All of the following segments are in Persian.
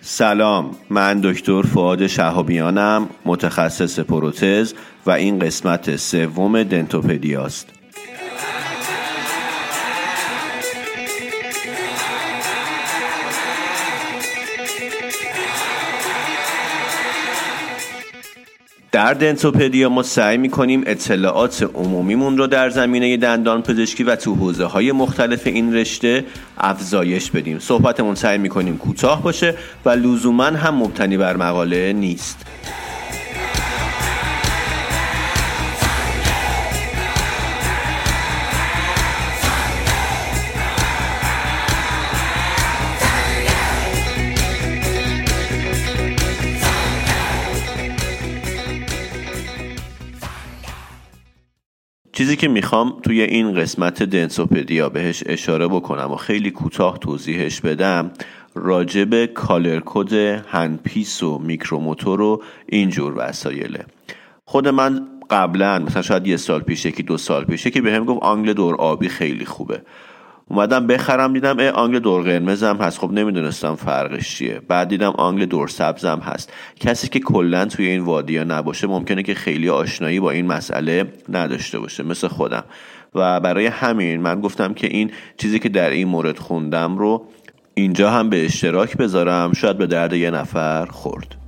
سلام من دکتر فعاد شهابیانم متخصص پروتز و این قسمت سوم دنتوپدیاست در دنتوپدیا ما سعی می‌کنیم اطلاعات عمومیمون رو در زمینه دندان پزشکی و تو حوزه های مختلف این رشته افزایش بدیم. صحبتمون سعی می‌کنیم کوتاه باشه و لزوما هم مبتنی بر مقاله نیست. چیزی که می‌خوام توی این قسمت دنتوپدیا بهش اشاره بکنم و خیلی کوتاه توضیحش بدم راجب color code handpiece و میکروموتور و اینجور وسایله. خود من قبلا مثلا شاید یه سال پیش یکی دو سال پیش که بهم گفت آنگل دور آبی خیلی خوبه. اومدم بخرم دیدم ای آنگل دور قرمزم هست. خب نمی‌دونستم فرقش چیه. بعد دیدم آنگل دور سبزم هست. کسی که کلا توی این وادیا نباشه ممکنه که خیلی آشنایی با این مسئله نداشته باشه مثل خودم. و برای همین من گفتم که این چیزی که در این مورد خوندم رو اینجا هم به اشتراک بذارم. شاید به درد یه نفر خورد.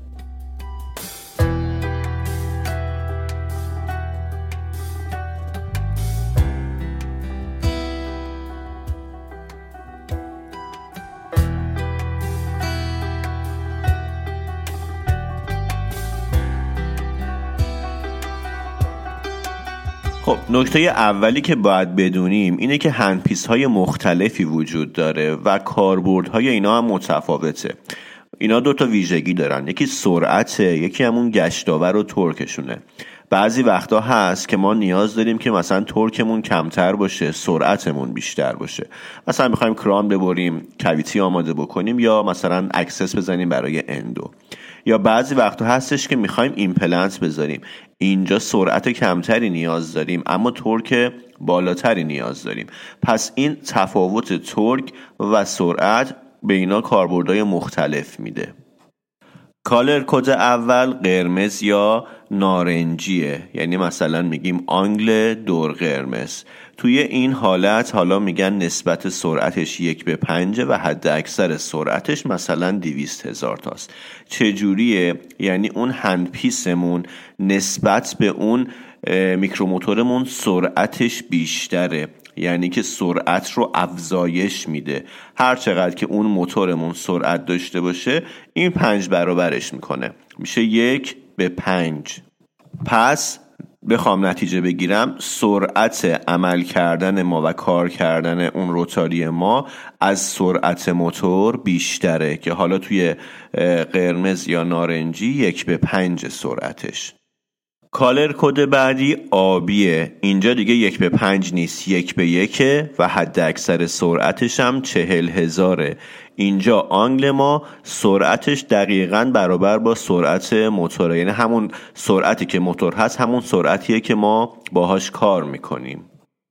خب نکته اولی که باید بدونیم اینه که handpiece های مختلفی وجود داره و کاربردهای اینا هم متفاوته. اینا دو تا ویژگی دارن. یکی سرعته یکی همون گشتاور و torque شونه. بعضی وقتا هست که ما نیاز داریم که مثلا torque مون کمتر باشه سرعتمون بیشتر باشه. مثلا می‌خوایم crown ببریم cavity آماده بکنیم یا مثلا access بزنیم برای endo. یا بعضی وقتا هستش که می‌خوایم ایمپلنت بذاریم. اینجا سرعت کمتری نیاز داریم اما torque بالاتری نیاز داریم. پس این تفاوت torque و سرعت به اینا کاربردهای مختلف میده. color code اول قرمز یا نارنجیه؟ یعنی مثلا میگیم آنگل دور قرمز. توی این حالت حالا میگن نسبت سرعتش یک به پنجه و حد اکثر سرعتش مثلا دویست هزار تاست. چجوریه؟ یعنی اون handpiece مون نسبت به اون میکروموتورمون سرعتش بیشتره. یعنی که سرعت رو افزایش میده. هر چقدر که اون موتورمون سرعت داشته باشه این پنج برابرش می‌کنه. میشه یک به پنج. پس بخوام نتیجه بگیرم. سرعت عمل کردن ما و کار کردن اون rotary ما از سرعت موتور بیشتره که حالا توی قرمز یا نارنجی یک به پنج سرعتش. color code بعدی آبیه. اینجا دیگه یک به پنج نیست یک به یکه و حد اکثر سرعتش هم چهل هزاره. اینجا آنگل ما سرعتش دقیقا برابر با سرعت موتوره. یعنی همون سرعتی که موتور هست همون سرعتیه که ما باهاش کار می‌کنیم.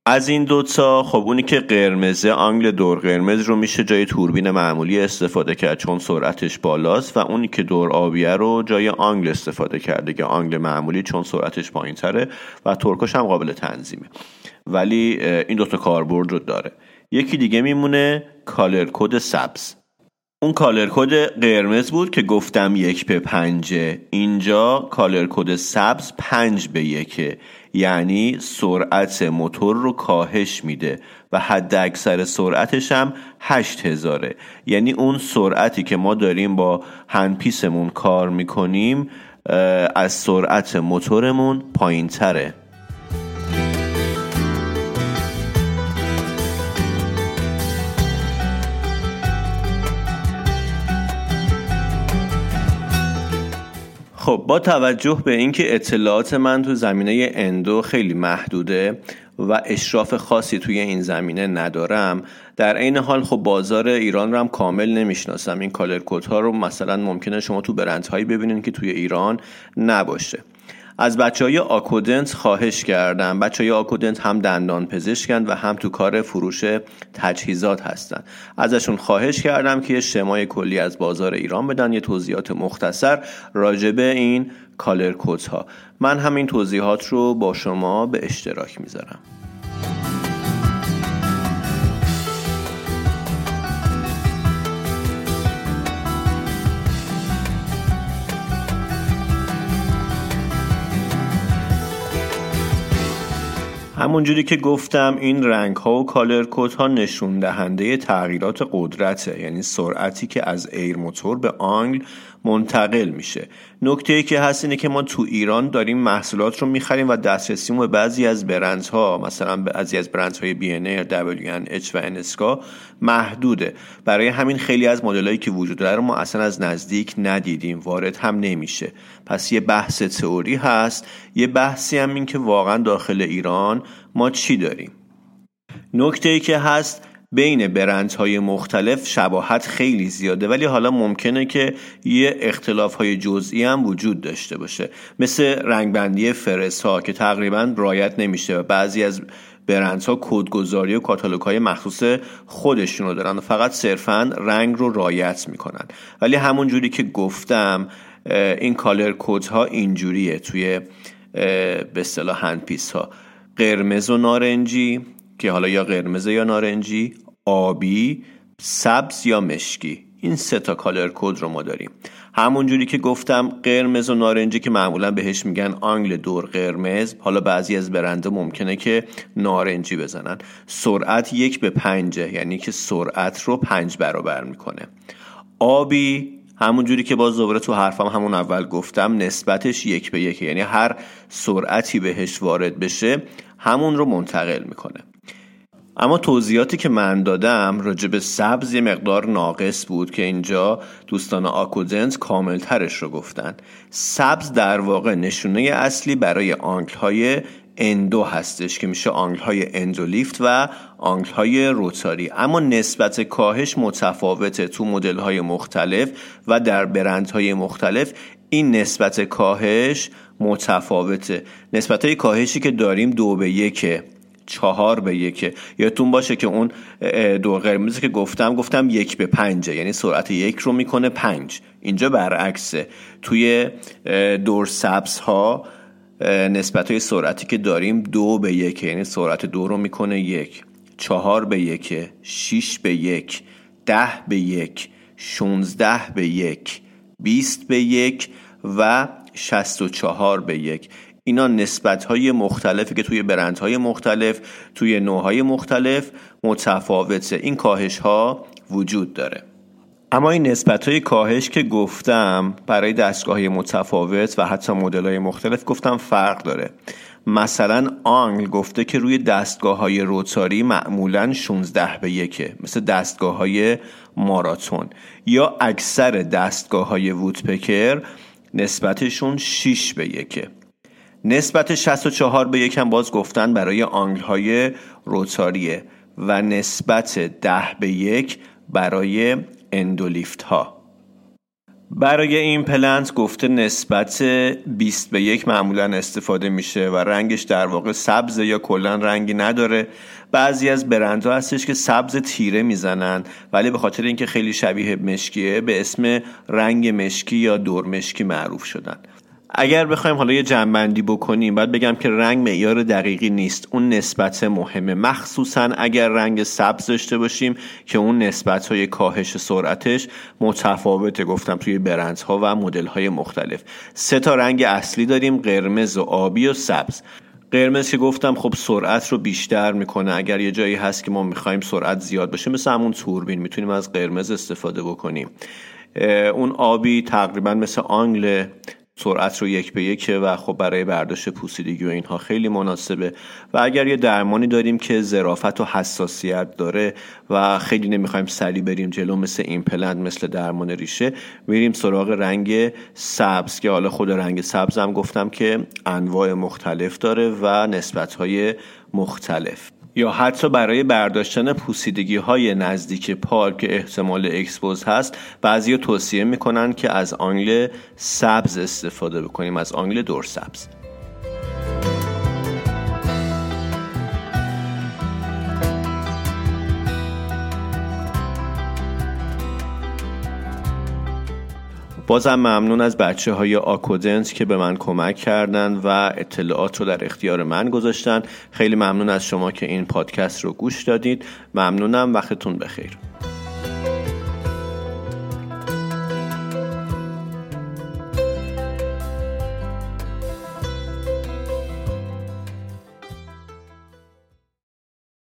از این دوتا خب اونی که قرمزه آنگل دور قرمز رو میشه جای توربین معمولی استفاده کرد چون سرعتش بالاست و اونی که دور آبیه رو جای آنگل استفاده کرده که آنگل معمولی چون سرعتش پایین تره و torque ش هم قابل تنظیمه. ولی این دوتا کاربرد رو داره. یکی دیگه میمونه color code سبز. اون color code قرمز بود که گفتم یک به پنجه. اینجا color code سبز پنج به یکه. یعنی سرعت موتور رو کاهش میده و حد اکثر سرعتش هم هشت هزاره. یعنی اون سرعتی که ما داریم با هنپیسمون کار می‌کنیم از سرعت موتورمون پایین تره خب با توجه به اینکه اطلاعات من تو زمینه endo خیلی محدوده و اشراف خاصی توی این زمینه ندارم در عین حال خب بازار ایران رو هم کامل نمی‌شناسم. این color ها رو مثلا ممکنه شما تو برندهایی ببینید که توی ایران نباشه. از بچه های آکودنت خواهش کردم. بچه های آکودنت هم دندان پزشکند و هم تو کار فروش تجهیزات هستن ازشون خواهش کردم که یه شمای کلی از بازار ایران بدن. یه توضیحات مختصر راجبه این color ها من همین توضیحات رو با شما به اشتراک می‌ذارم. همونجوری که گفتم این رنگ ها و color code ها نشون دهنده تغییرات قدرته. یعنی سرعتی که از air motor به آنگل منتقل میشه. نکته ای که هست اینه که ما تو ایران داریم محصولات رو می‌خریم و دسترسیمون به بعضی از برندها مثلا بعضی از برندهای BNR, WNH و انسکا محدوده. برای همین خیلی از مدلایی که وجود داره ما اصلا از نزدیک ندیدیم. وارد هم نمیشه. پس یه بحث تئوری هست. یه بحثی هم این که واقعا داخل ایران ما چی داریم؟ نکته ای که هست بین برندهای مختلف شباهت خیلی زیاده ولی حالا ممکنه که یه اختلاف های جزئی هم وجود داشته باشه. مثل رنگبندی فرز ها که تقریبا رعایت نمیشه و بعضی از برندها کدگذاری و کاتالوگ های مخصوص خودشونو دارن و فقط صرفا رنگ رو رعایت می‌کنن. ولی همون جوری که گفتم این color ها اینجوریه توی به اصطلاح handpiece ها قرمز و نارنجی که حالا یا قرمز یا نارنجی آبی سبز یا مشکی. این سه تا color code رو ما داریم. همونجوری که گفتم قرمز و نارنجی که معمولا بهش میگن آنگل دور قرمز. حالا بعضی از برندا ممکنه که نارنجی بزنن. سرعت یک به پنجه یعنی که سرعت رو پنج برابر می‌کنه. آبی همونجوری که باز دوباره تو حرفم همون اول گفتم نسبتش یک به یک. یعنی هر سرعتی بهش وارد بشه همون رو منتقل می‌کنه. اما توضیحاتی که من دادم راجع به سبز یه مقدار ناقص بود که اینجا دوستان آکودنت کاملترش رو گفتن. سبز در واقع نشونه اصلی برای آنگل های endo هستش که میشه آنگل های endo lift و آنگل های rotary. اما نسبت کاهش متفاوته تو مدل های مختلف و در برند های مختلف. این نسبت کاهش متفاوته. نسبت های کاهشی که داریم دو به یکه چهار به یکه. یادتون باشه که اون دو قرمزی که گفتم گفتم یک به پنجه. یعنی سرعت یک رو می‌کنه پنج. اینجا برعکسه. توی دور سبز ها نسبت های سرعتی که داریم دو به یک یعنی سرعت دو رو می‌کنه یک. چهار به یک شیش به یک. ده به یک. شونزده به یک. بیست به یک و شست و چهار به یک. اینا نسبت های مختلفی که توی برند های مختلف توی نوع های مختلف متفاوته. این کاهش ها وجود داره. اما این نسبت های کاهش که گفتم برای دستگاه متفاوت و حتی مدل های مختلف گفتم فرق داره. مثلا آنگل گفته که روی دستگاه های rotary معمولا 16 به یکه مثل دستگاه های ماراتون. یا اکثر دستگاه های Woodpecker نسبتشون 6 به یکه. نسبت 64 به یکم باز گفتن برای آنگل های rotary ه و نسبت 10 به یک برای اندولیفت ها برای ایمپلنت گفته نسبت 20 به یک معمولا استفاده میشه و رنگش در واقع سبز یا کلا رنگی نداره. بعضی از برندها هستش که سبز تیره می‌زنن ولی به خاطر اینکه خیلی شبیه مشکیه به اسم رنگ مشکی یا دور مشکی معروف شدن. اگر بخوایم حالا یه جنبندی بکنیم باید بگم که رنگ معیار دقیقی نیست. اون نسبت مهمه. مخصوصا اگر رنگ سبز داشته باشیم که اون نسبت های کاهش سرعتش متفاوته گفتم توی برندها و مدل های مختلف. سه تا رنگ اصلی داریم قرمز و آبی و سبز. قرمز که گفتم خب سرعت رو بیشتر می‌کنه. اگر یه جایی هست که ما می‌خوایم سرعت زیاد باشه مثل همون توربین می‌تونیم از قرمز استفاده بکنیم. اون آبی تقریبا مثل آنگل سرعت رو یک به یکه و خب برای برداشت پوسیدگی و اینها خیلی مناسبه. و اگر یه درمانی داریم که ظرافت و حساسیت داره و خیلی نمی‌خوایم سریع بریم جلو مثل ایمپلنت مثل درمان ریشه میریم سراغ رنگ سبز که حالا خود رنگ سبز هم گفتم که انواع مختلف داره و نسبت مختلف. یا حتی برای برداشتن پوسیدگی های نزدیک پالپ که احتمال expose هست بعضی توصیه می‌کنن که از آنگل سبز استفاده بکنیم از آنگل دور سبز. بازم ممنون از بچه های آکودنس که به من کمک کردن و اطلاعات رو در اختیار من گذاشتن. خیلی ممنون از شما که این پادکست رو گوش دادید. ممنونم. وقتتون بخیر.